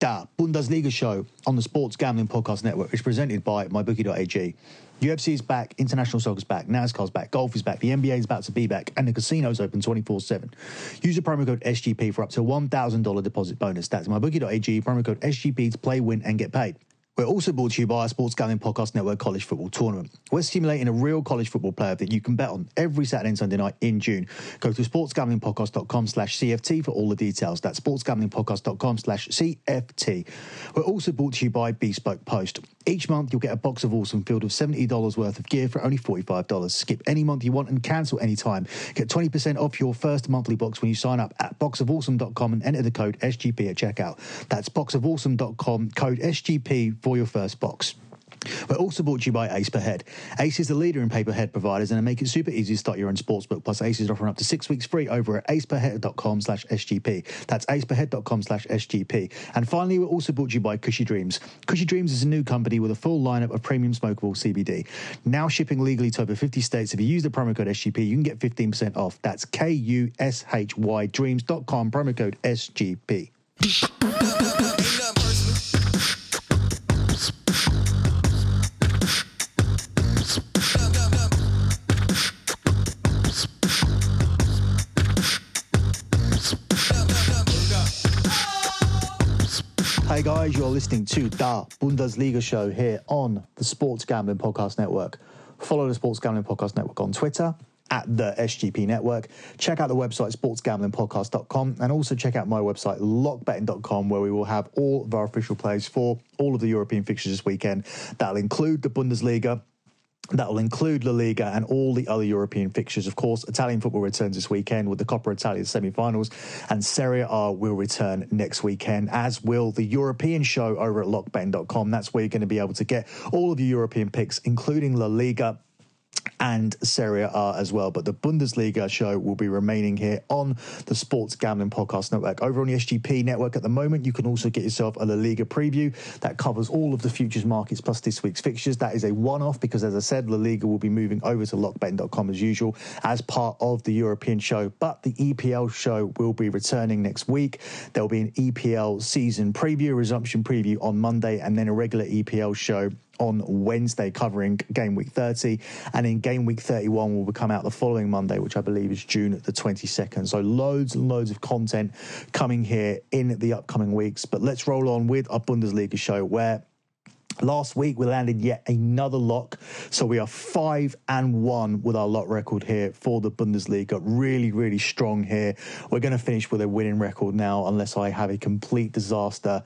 Da Bundesliga show on the Sports Gambling Podcast Network is presented by MyBookie.ag. UFC is back, international soccer's back, NASCAR's back, golf is back, the NBA is about to be back, and the casino's open 24 7. Use the promo code SGP for up to $1,000 deposit bonus. That's MyBookie.ag, promo code SGP to play, win, and get paid. We're also brought to you by our Sports Gambling Podcast Network College Football Tournament. We're simulating a real college football player that you can bet on every Saturday and Sunday night in June. Go to sportsgamblingpodcast.com slash CFT for all the details. That's sportsgamblingpodcast.com slash CFT. We're also brought to you by Bespoke Post. Each month, you'll get a box of awesome filled with $70 worth of gear for only $45. Skip any month you want and cancel anytime. Get 20% off your first monthly box when you sign up at boxofawesome.com and enter the code SGP at checkout. That's boxofawesome.com, code SGP for your first box. We're also brought to you by Ace Per Head. Ace is the leader in pay per head providers and they make it super easy to start your own sportsbook. Plus, Ace is offering up to six weeks free over at aceperhead.com slash SGP. That's aceperhead.com slash SGP. And finally, we're also brought to you by Kushy Dreams. Kushy Dreams is a new company with a full lineup of premium smokable CBD. Now shipping legally to over 50 states. If you use the promo code SGP, you can get 15% off. That's K-U-S-H-Y dreams.com, promo code SGP. Hey guys, you're listening to the Bundesliga show here on the Sports Gambling Podcast Network. Follow the Sports Gambling Podcast Network on Twitter at the SGP Network. Check out the website sportsgamblingpodcast.com and also check out my website lockbetting.com where we will have all of our official plays for all of the European fixtures this weekend. That'll include the Bundesliga, that will include La Liga and all the other European fixtures. Of course, Italian football returns this weekend with the Coppa Italia semi-finals, and Serie A will return next weekend, as will the European show over at lockbetting.com. That's where you're going to be able to get all of your European picks, including La Liga, and Serie A as well. But the Bundesliga show will be remaining here on the Sports Gambling Podcast Network. Over on the SGP network at the moment, you can also get yourself a La Liga preview that covers all of the futures markets plus this week's fixtures. That is a one off because, as I said, La Liga will be moving over to lockbetting.com as usual as part of the European show. But the EPL show will be returning next week. There will be an EPL season preview, resumption preview on Monday, and then a regular EPL show on Wednesday covering game week 30. And in game week 31 will come out the following Monday, which I believe is June the 22nd. So loads and loads of content coming here in the upcoming weeks. But let's roll on with our Bundesliga show where Last week we landed yet another lock, so we are five and one with our lock record here for the Bundesliga. Really, really strong here. We're going to finish with a winning record now, unless I have a complete disaster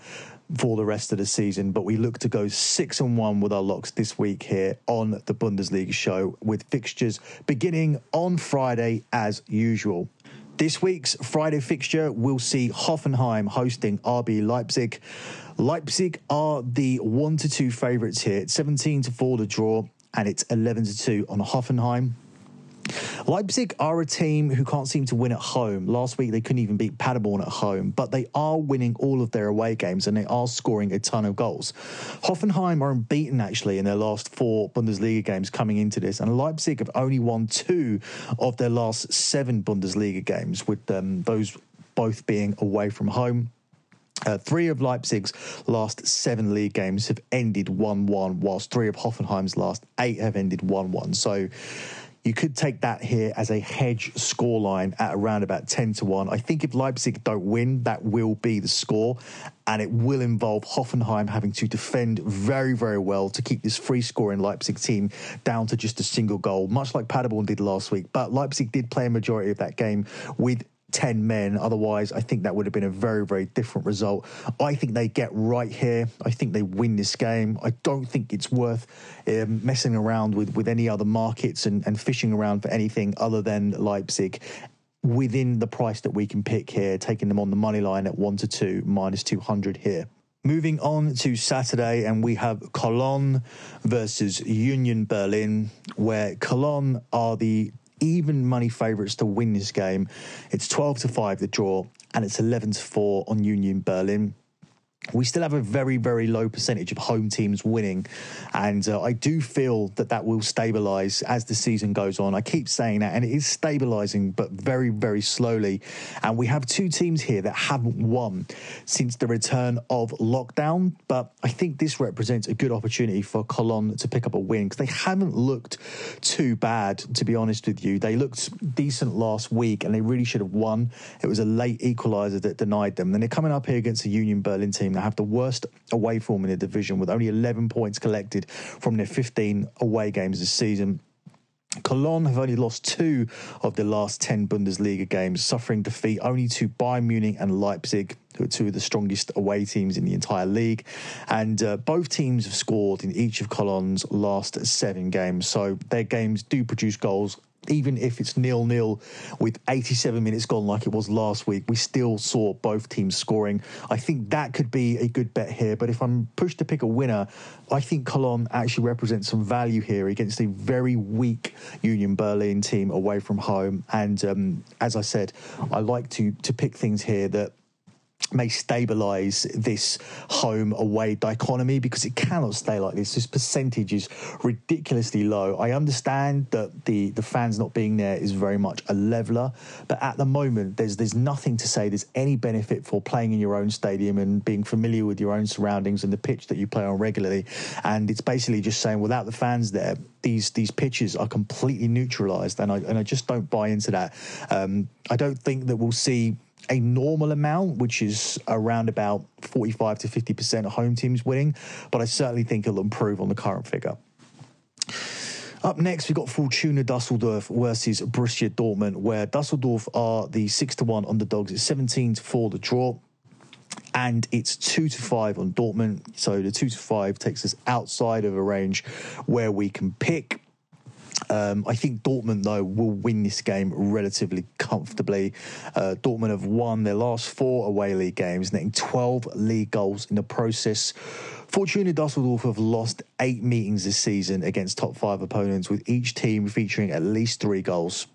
for the rest of the season. But we look to go six and one with our locks this week here on the Bundesliga show, with fixtures beginning on Friday as usual. This week's Friday fixture will see Hoffenheim hosting RB Leipzig. Leipzig are the one to two favourites here. 17 to 4 the draw, and it's 11 to 2 on Hoffenheim. Leipzig are a team who can't seem to win at home. Last week they couldn't even beat Paderborn at home, but they are winning all of their away games and they are scoring a ton of goals. Hoffenheim are unbeaten actually in their last four Bundesliga games coming into this, and Leipzig have only won two of their last seven Bundesliga games, with um, those both being away from home. Uh, three of Leipzig's last seven league games have ended 1 1, whilst three of Hoffenheim's last eight have ended 1 1. So you could take that here as a hedge scoreline at around about 10 to 1. I think if Leipzig don't win, that will be the score. And it will involve Hoffenheim having to defend very, very well to keep this free scoring Leipzig team down to just a single goal, much like Paderborn did last week. But Leipzig did play a majority of that game with 10 men. Otherwise, I think that would have been a very, very different result. I think they get right here. I think they win this game. I don't think it's worth um, messing around with, with any other markets and, and fishing around for anything other than Leipzig within the price that we can pick here, taking them on the money line at 1 to 2, minus 200 here. Moving on to Saturday, and we have Cologne versus Union Berlin, where Cologne are the even money favourites to win this game. It's 12 to 5 the draw, and it's 11 to 4 on Union Berlin. We still have a very, very low percentage of home teams winning. And uh, I do feel that that will stabilise as the season goes on. I keep saying that, and it is stabilising, but very, very slowly. And we have two teams here that haven't won since the return of lockdown. But I think this represents a good opportunity for Cologne to pick up a win because they haven't looked too bad, to be honest with you. They looked decent last week and they really should have won. It was a late equaliser that denied them. Then they're coming up here against a Union Berlin team that have the worst away form in the division with only 11 points collected from their 15 away games this season. Cologne have only lost two of the last 10 Bundesliga games, suffering defeat only to Bayern Munich and Leipzig, who are two of the strongest away teams in the entire league. And uh, both teams have scored in each of Cologne's last seven games. So their games do produce goals even if it's nil nil with 87 minutes gone like it was last week, we still saw both teams scoring. I think that could be a good bet here. But if I'm pushed to pick a winner, I think Cologne actually represents some value here against a very weak Union Berlin team away from home. And um, as I said, I like to to pick things here that may stabilize this home away dichotomy because it cannot stay like this. This percentage is ridiculously low. I understand that the, the fans not being there is very much a leveler, but at the moment, there's there's nothing to say there's any benefit for playing in your own stadium and being familiar with your own surroundings and the pitch that you play on regularly. And it's basically just saying without the fans there, these these pitches are completely neutralized, and I and I just don't buy into that. Um, I don't think that we'll see a normal amount, which is around about 45 to 50% of home teams winning, but I certainly think it'll improve on the current figure. Up next, we've got Fortuna Dusseldorf versus Borussia Dortmund, where Dusseldorf are the 6 to 1 underdogs. It's 17 to 4 the draw. And it's two to five on Dortmund. So the two to five takes us outside of a range where we can pick. Um, I think Dortmund, though, will win this game relatively comfortably. Uh, Dortmund have won their last four away league games, netting 12 league goals in the process. Fortuna Dusseldorf have lost eight meetings this season against top five opponents, with each team featuring at least three goals.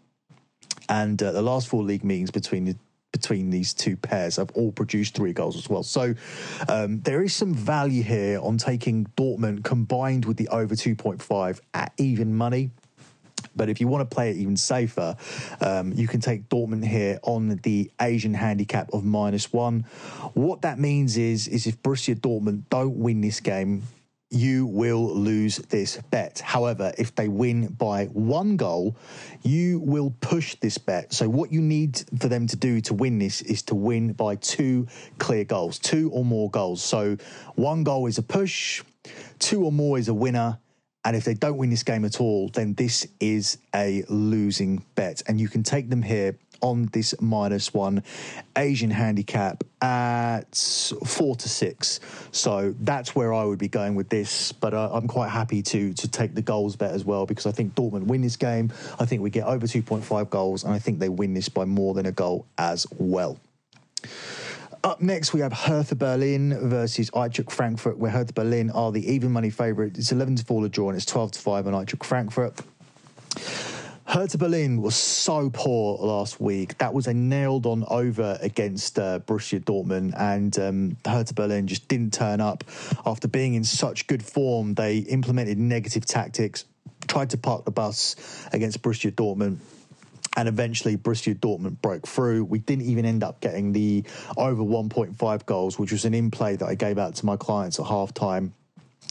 And uh, the last four league meetings between the between these two pairs have all produced three goals as well. So um, there is some value here on taking Dortmund combined with the over 2.5 at even money. But if you want to play it even safer, um, you can take Dortmund here on the Asian handicap of minus one. What that means is, is if Borussia Dortmund don't win this game, you will lose this bet. However, if they win by one goal, you will push this bet. So, what you need for them to do to win this is to win by two clear goals, two or more goals. So, one goal is a push, two or more is a winner, and if they don't win this game at all, then this is a losing bet. And you can take them here on this minus one Asian handicap at four to six. So that's where I would be going with this. But uh, I'm quite happy to to take the goals bet as well because I think Dortmund win this game. I think we get over 2.5 goals, and I think they win this by more than a goal as well. Up next, we have Hertha Berlin versus Eintracht Frankfurt, where Hertha Berlin are the even money favourite. It's 11 to 4 the draw, and it's 12 to 5 on Eintracht Frankfurt. Hertha Berlin was so poor last week. That was a nailed on over against uh, Borussia Dortmund, and um, Hertha Berlin just didn't turn up. After being in such good form, they implemented negative tactics, tried to park the bus against Borussia Dortmund and eventually Borussia Dortmund broke through. We didn't even end up getting the over 1.5 goals, which was an in play that I gave out to my clients at half time.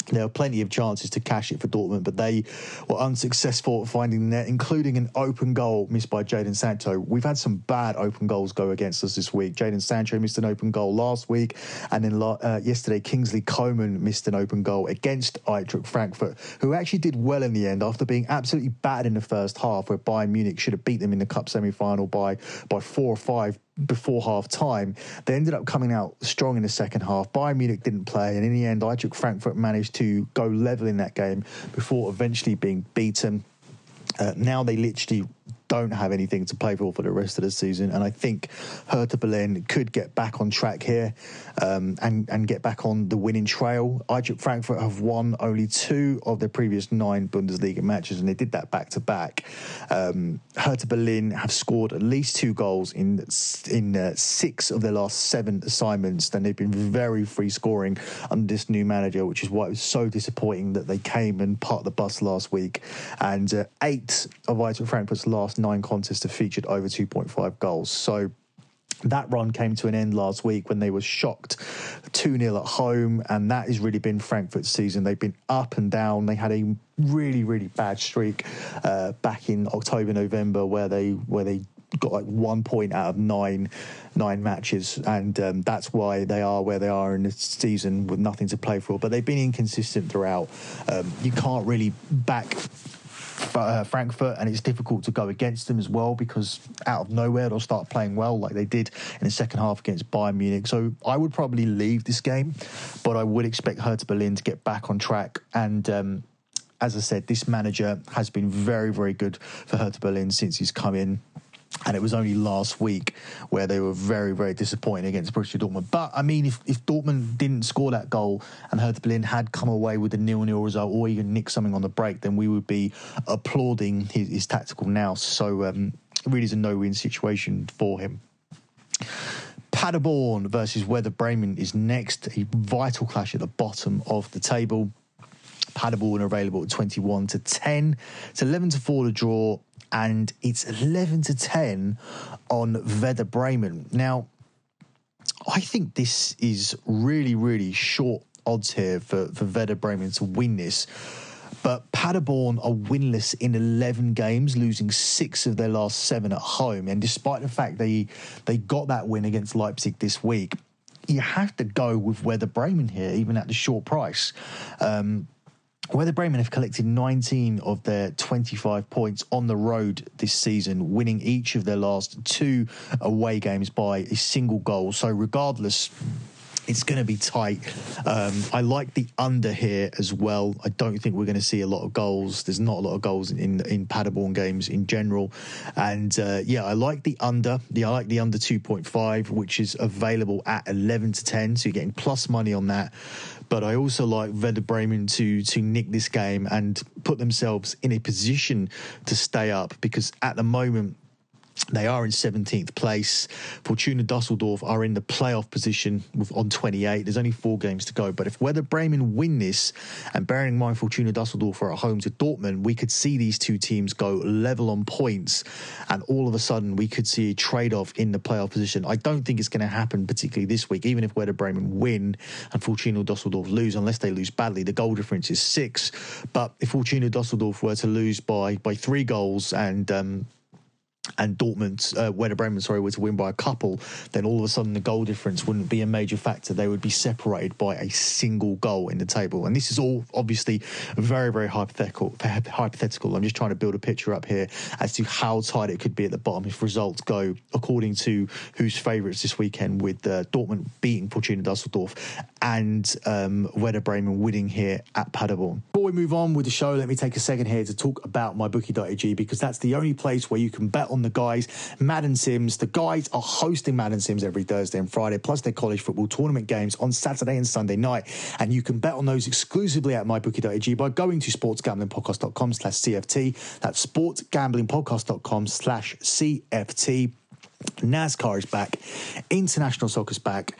There were plenty of chances to cash it for Dortmund, but they were unsuccessful at finding the net, including an open goal missed by Jadon Sancho. We've had some bad open goals go against us this week. Jadon Sancho missed an open goal last week, and then uh, yesterday Kingsley Coman missed an open goal against Eintracht Frankfurt, who actually did well in the end after being absolutely battered in the first half, where Bayern Munich should have beat them in the cup semi-final by by four or five before half time. They ended up coming out strong in the second half. Bayern Munich didn't play, and in the end, Eintracht Frankfurt managed to go level in that game before eventually being beaten. Uh, now they literally don't have anything to play for for the rest of the season. And I think Hertha Berlin could get back on track here um, and, and get back on the winning trail. Eintracht Frankfurt have won only two of their previous nine Bundesliga matches, and they did that back to back. Um, Hertha Berlin have scored at least two goals in in uh, six of their last seven assignments. Then they've been very free scoring under this new manager, which is why it was so disappointing that they came and parked the bus last week. And uh, eight of Eintracht Frankfurt's last nine contests have featured over 2.5 goals. So that run came to an end last week when they were shocked 2 0 at home, and that has really been Frankfurt's season. They've been up and down. They had a really, really bad streak uh, back in October, November, where they where they got like one point out of nine nine matches, and um, that's why they are where they are in the season with nothing to play for. But they've been inconsistent throughout. Um, you can't really back uh, Frankfurt, and it's difficult to go against them as well because out of nowhere they'll start playing well like they did in the second half against Bayern Munich. So I would probably leave this game, but I would expect Hertha Berlin to get back on track and. Um, as I said, this manager has been very, very good for Hertha Berlin since he's come in. And it was only last week where they were very, very disappointing against Borussia Dortmund. But I mean, if, if Dortmund didn't score that goal and Hertha Berlin had come away with a nil-nil result or even nick something on the break, then we would be applauding his, his tactical now. So um, it really is a no-win situation for him. Paderborn versus Werder Bremen is next, a vital clash at the bottom of the table. Paderborn are available at 21 to 10. It's 11 to 4 to draw and it's 11 to 10 on Werder Bremen. Now, I think this is really, really short odds here for, for Werder Bremen to win this. But Paderborn are winless in 11 games, losing six of their last seven at home. And despite the fact they they got that win against Leipzig this week, you have to go with Werder Bremen here, even at the short price. Um, Werder Bremen have collected 19 of their 25 points on the road this season, winning each of their last two away games by a single goal. So, regardless, it's going to be tight. Um, I like the under here as well. I don't think we're going to see a lot of goals. There's not a lot of goals in in Paderborn games in general, and uh, yeah, I like the under. Yeah, I like the under 2.5, which is available at 11 to 10. So you're getting plus money on that but I also like Werder Bremen to to nick this game and put themselves in a position to stay up because at the moment they are in 17th place. Fortuna Dusseldorf are in the playoff position with, on 28. There's only four games to go. But if Werder Bremen win this, and bearing in mind Fortuna Dusseldorf are at home to Dortmund, we could see these two teams go level on points. And all of a sudden, we could see a trade off in the playoff position. I don't think it's going to happen, particularly this week, even if Werder Bremen win and Fortuna Dusseldorf lose, unless they lose badly. The goal difference is six. But if Fortuna Dusseldorf were to lose by, by three goals and um, and Dortmund, uh, Werder Bremen, sorry, were to win by a couple, then all of a sudden the goal difference wouldn't be a major factor. They would be separated by a single goal in the table. And this is all obviously very, very hypothetical. Hypothetical. I'm just trying to build a picture up here as to how tight it could be at the bottom if results go according to who's favourites this weekend, with uh, Dortmund beating Fortuna Dusseldorf and um, Werder Bremen winning here at Paderborn. Before we move on with the show, let me take a second here to talk about mybookie.ag because that's the only place where you can bet on the guys, Madden Sims. The guys are hosting Madden Sims every Thursday and Friday, plus their college football tournament games on Saturday and Sunday night. And you can bet on those exclusively at mybookie.ag by going to sportsgamblingpodcast.com slash CFT. That's sportsgamblingpodcast.com slash CFT. NASCAR is back. International soccer's back.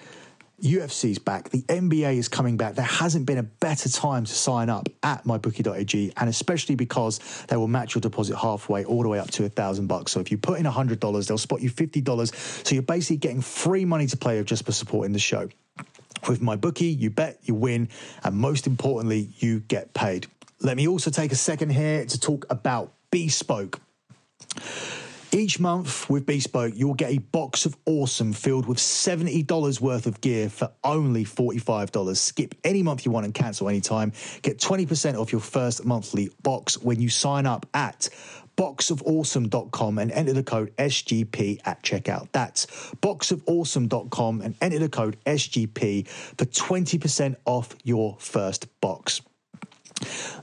UFC's back, the NBA is coming back. There hasn't been a better time to sign up at mybookie.ag, and especially because they will match your deposit halfway, all the way up to a thousand bucks. So if you put in a hundred dollars, they'll spot you fifty dollars. So you're basically getting free money to play with just for supporting the show. With my bookie, you bet, you win, and most importantly, you get paid. Let me also take a second here to talk about Bespoke. Each month with Bespoke, you'll get a box of awesome filled with $70 worth of gear for only $45. Skip any month you want and cancel anytime. Get 20% off your first monthly box when you sign up at boxofawesome.com and enter the code SGP at checkout. That's boxofawesome.com and enter the code SGP for 20% off your first box.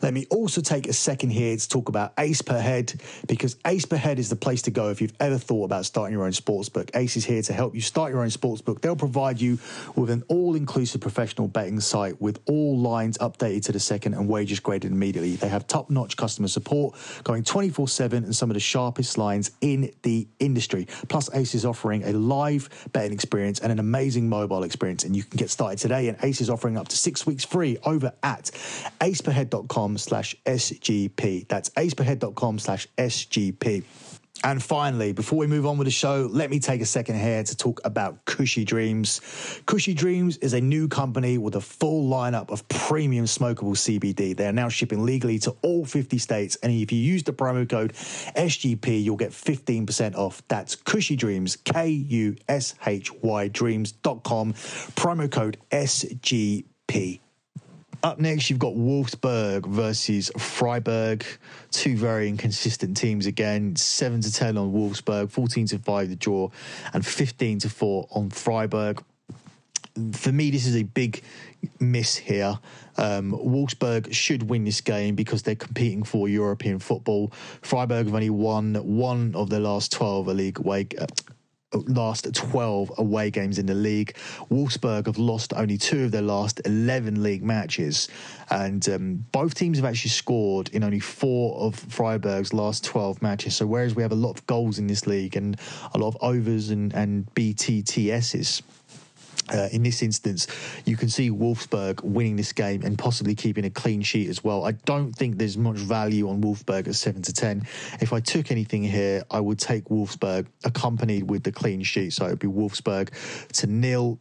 Let me also take a second here to talk about Ace Per Head because Ace Per Head is the place to go if you've ever thought about starting your own sportsbook. Ace is here to help you start your own sportsbook. They'll provide you with an all inclusive professional betting site with all lines updated to the second and wages graded immediately. They have top notch customer support going 24 7 and some of the sharpest lines in the industry. Plus, Ace is offering a live betting experience and an amazing mobile experience. And you can get started today. And Ace is offering up to six weeks free over at aceperhead aceperhead.com slash SGP. That's aceperhead.com slash SGP. And finally, before we move on with the show, let me take a second here to talk about Kushy Dreams. Kushy Dreams is a new company with a full lineup of premium smokable CBD. They are now shipping legally to all 50 states. And if you use the promo code SGP, you'll get 15% off. That's Kushy Dreams, K U S H Y Dreams.com, promo code SGP. Up next, you've got Wolfsburg versus Freiburg. Two very inconsistent teams again. 7 to 10 on Wolfsburg, 14 to 5 the draw, and 15 to 4 on Freiburg. For me, this is a big miss here. Um, Wolfsburg should win this game because they're competing for European football. Freiburg have only won one of their last 12 league away, last 12 away games in the league. Wolfsburg have lost only two of their last 11 league matches. And um, both teams have actually scored in only four of Freiburg's last 12 matches. So, whereas we have a lot of goals in this league and a lot of overs and, and BTTSs, uh, in this instance, you can see Wolfsburg winning this game and possibly keeping a clean sheet as well. I don't think there's much value on Wolfsburg at 7 to 10. If I took anything here, I would take Wolfsburg accompanied with the clean sheet. So it would be Wolfsburg to nil.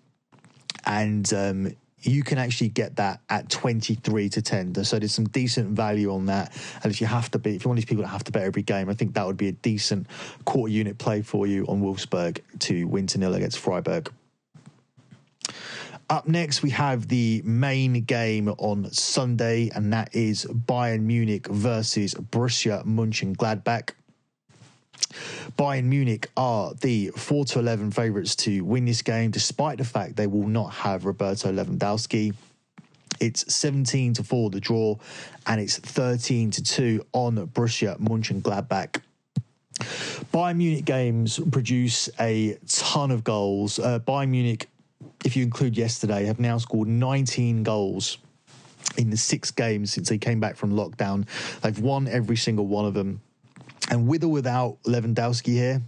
And um, you can actually get that at 23 to 10. So there's some decent value on that. And if you have to be, if you're one of these people that have to bet every game, I think that would be a decent quarter unit play for you on Wolfsburg to win to nil against Freiburg. Up next, we have the main game on Sunday, and that is Bayern Munich versus Borussia Mönchengladbach. Bayern Munich are the 4 to 11 favourites to win this game, despite the fact they will not have Roberto Lewandowski. It's 17 to 4 the draw, and it's 13 to 2 on Borussia Mönchengladbach. Bayern Munich games produce a ton of goals. Uh, Bayern Munich if you include yesterday, have now scored 19 goals in the six games since they came back from lockdown. They've won every single one of them. And with or without Lewandowski here,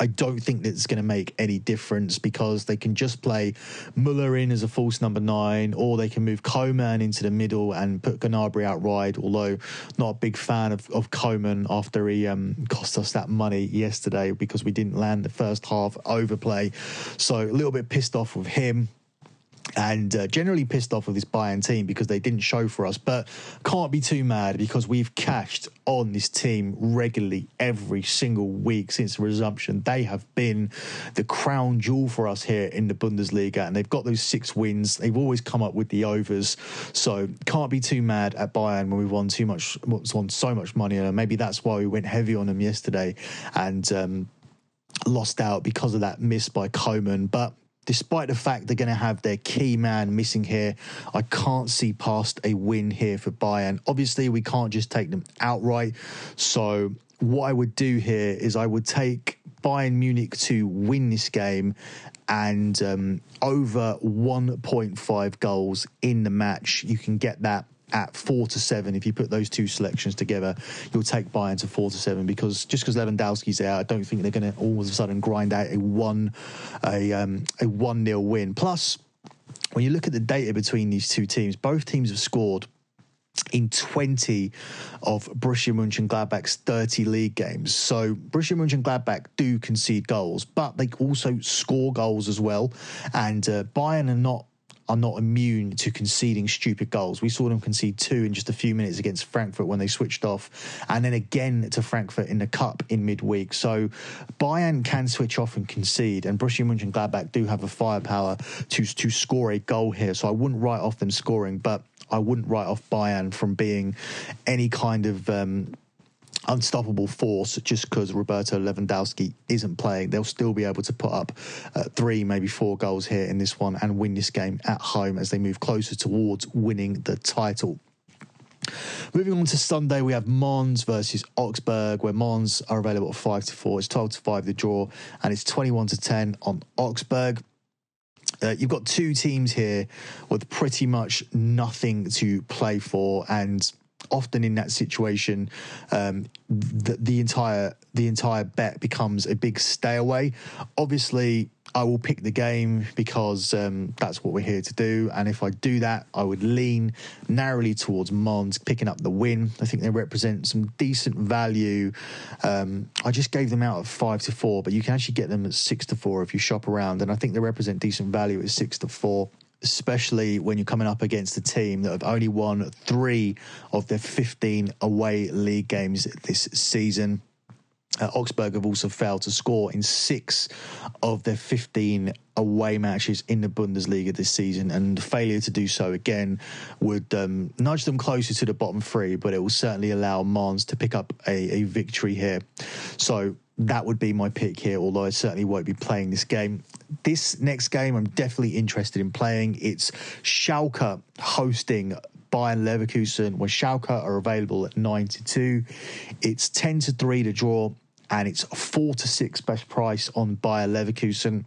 I don't think that's going to make any difference because they can just play Muller in as a false number nine, or they can move Coman into the middle and put Gnabry out wide. Although not a big fan of, of Coman after he um, cost us that money yesterday because we didn't land the first half overplay. So a little bit pissed off with him and uh, generally pissed off with this Bayern team because they didn't show for us. But can't be too mad because we've cashed on this team regularly every single week since the resumption. They have been the crown jewel for us here in the Bundesliga, and they've got those six wins. They've always come up with the overs, so can't be too mad at Bayern when we've won too much, won so much money, and maybe that's why we went heavy on them yesterday and. Um, lost out because of that miss by Coman, but despite the fact they're going to have their key man missing here, I can't see past a win here for Bayern. Obviously, we can't just take them outright. So, what I would do here is I would take Bayern Munich to win this game and um, over 1.5 goals in the match. You can get that at four to seven. If you put those two selections together, you'll take Bayern to four to seven because just because Lewandowski's out, I don't think they're going to all of a sudden grind out a one a um, a one nil win. Plus, when you look at the data between these two teams, both teams have scored in 20 of Borussia Mönchengladbach's 30 league games. So Borussia Mönchengladbach do concede goals, but they also score goals as well. And uh, Bayern are not are not immune to conceding stupid goals. We saw them concede two in just a few minutes against Frankfurt when they switched off, and then again to Frankfurt in the cup in midweek. So Bayern can switch off and concede, and Borussia Mönchengladbach do have a firepower to to score a goal here. So I wouldn't write off them scoring, but I wouldn't write off Bayern from being any kind of um, unstoppable force just because Roberto Lewandowski isn't playing. They'll still be able to put up uh, three, maybe four goals here in this one and win this game at home as they move closer towards winning the title. Moving on to Sunday, we have Mainz versus Augsburg, where Mainz are available at 5 to 4. It's 12 to 5 the draw, and it's 21 to 10 on Augsburg. Uh, you've got two teams here with pretty much nothing to play for, and often in that situation, um, the, the entire the entire bet becomes a big stay away. Obviously, I will pick the game because um, that's what we're here to do. And if I do that, I would lean narrowly towards Mainz picking up the win. I think they represent some decent value. Um, I just gave them out at five to four, but you can actually get them at six to four if you shop around. And I think they represent decent value at six to four especially when you're coming up against a team that have only won three of their 15 away league games this season. Uh, Augsburg have also failed to score in six of their 15 away matches in the Bundesliga this season, and failure to do so again would um, nudge them closer to the bottom three, but it will certainly allow Mainz to pick up a, a victory here. So that would be my pick here, although I certainly won't be playing this game. This next game, I'm definitely interested in playing. It's Schalke hosting Bayer Leverkusen, where Schalke are available at 9 to 2. It's 10 to 3 to draw, and it's 4 to 6 best price on Bayer Leverkusen.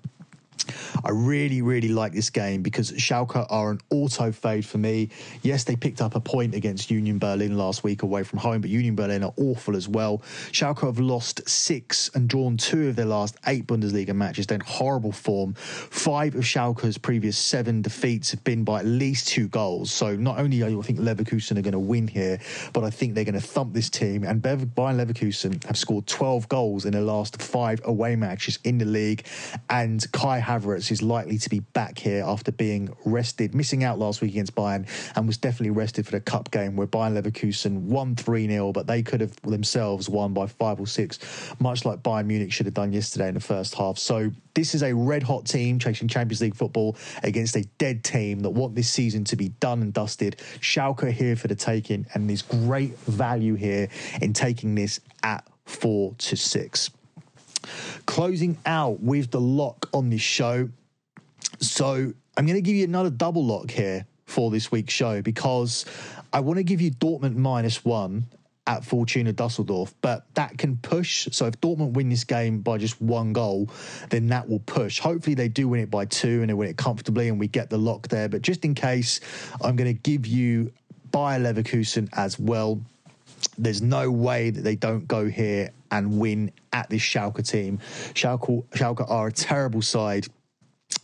I really, really like this game because Schalke are an auto fade for me. Yes, they picked up a point against Union Berlin last week away from home, but Union Berlin are awful as well. Schalke have lost six and drawn two of their last eight Bundesliga matches. They're in horrible form. Five of Schalke's previous seven defeats have been by at least two goals. So not only I think Leverkusen are going to win here, but I think they're going to thump this team. And Bayer Leverkusen have scored 12 goals in their last five away matches in the league. And Kai Havertz is likely to be back here after being rested, missing out last week against Bayern, and was definitely rested for the cup game where Bayer Leverkusen won 3 0, but they could have themselves won by five or six, much like Bayern Munich should have done yesterday in the first half. So this is a red hot team chasing Champions League football against a dead team that want this season to be done and dusted. Schalke here for the taking, and there's great value here in taking this at four to six. Closing out with the lock on this show. So I'm going to give you another double lock here for this week's show because I want to give you Dortmund minus one at Fortuna Dusseldorf, but that can push. So if Dortmund win this game by just one goal, then that will push. Hopefully they do win it by two and they win it comfortably and we get the lock there. But just in case, I'm going to give you Bayer Leverkusen as well. There's no way that they don't go here and win at this Schalke team. Schalke, Schalke are a terrible side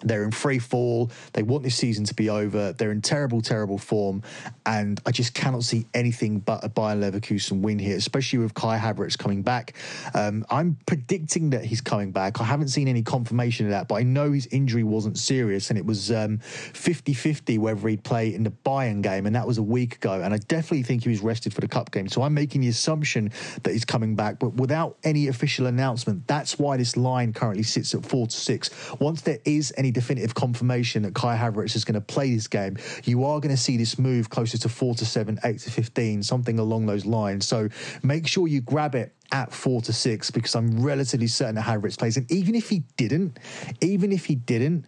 they're in free fall. They want this season to be over. They're in terrible, terrible form. And I just cannot see anything but a Bayer Leverkusen win here, especially with Kai Havertz coming back. Um, I'm predicting that he's coming back. I haven't seen any confirmation of that, but I know his injury wasn't serious and it was um, 50 50 whether he'd play in the Bayern game. And that was a week ago. And I definitely think he was rested for the Cup game. So I'm making the assumption that he's coming back, but without any official announcement. That's why this line currently sits at four to six. Once there is any definitive confirmation that Kai Havertz is going to play this game, you are going to see this move closer to four to seven, eight to 15, something along those lines. So make sure you grab it at four to six because I'm relatively certain that Havertz plays. And even if he didn't, even if he didn't,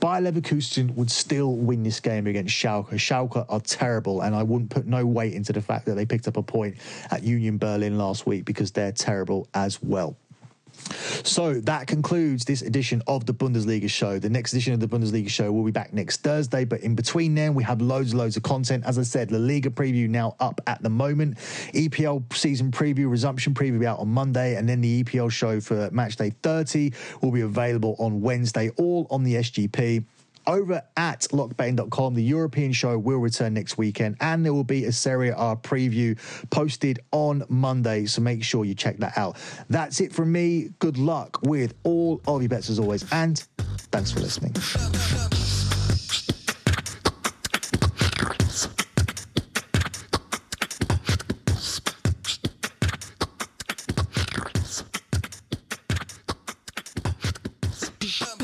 Bayer Leverkusen would still win this game against Schalke. Schalke are terrible, and I wouldn't put no weight into the fact that they picked up a point at Union Berlin last week because they're terrible as well. So that concludes this edition of the Bundesliga show. The next edition of the Bundesliga show will be back next Thursday, but in between then, we have loads and loads of content. As I said, La Liga preview now up at the moment. EPL season preview, resumption preview out on Monday, and then the EPL show for match day 30 will be available on Wednesday, all on the SGP over at lockbetting.com. The European show will return next weekend, and there will be a Serie A preview posted on Monday. So make sure you check that out. That's it from me. Good luck with all of your bets as always, and thanks for listening. Shut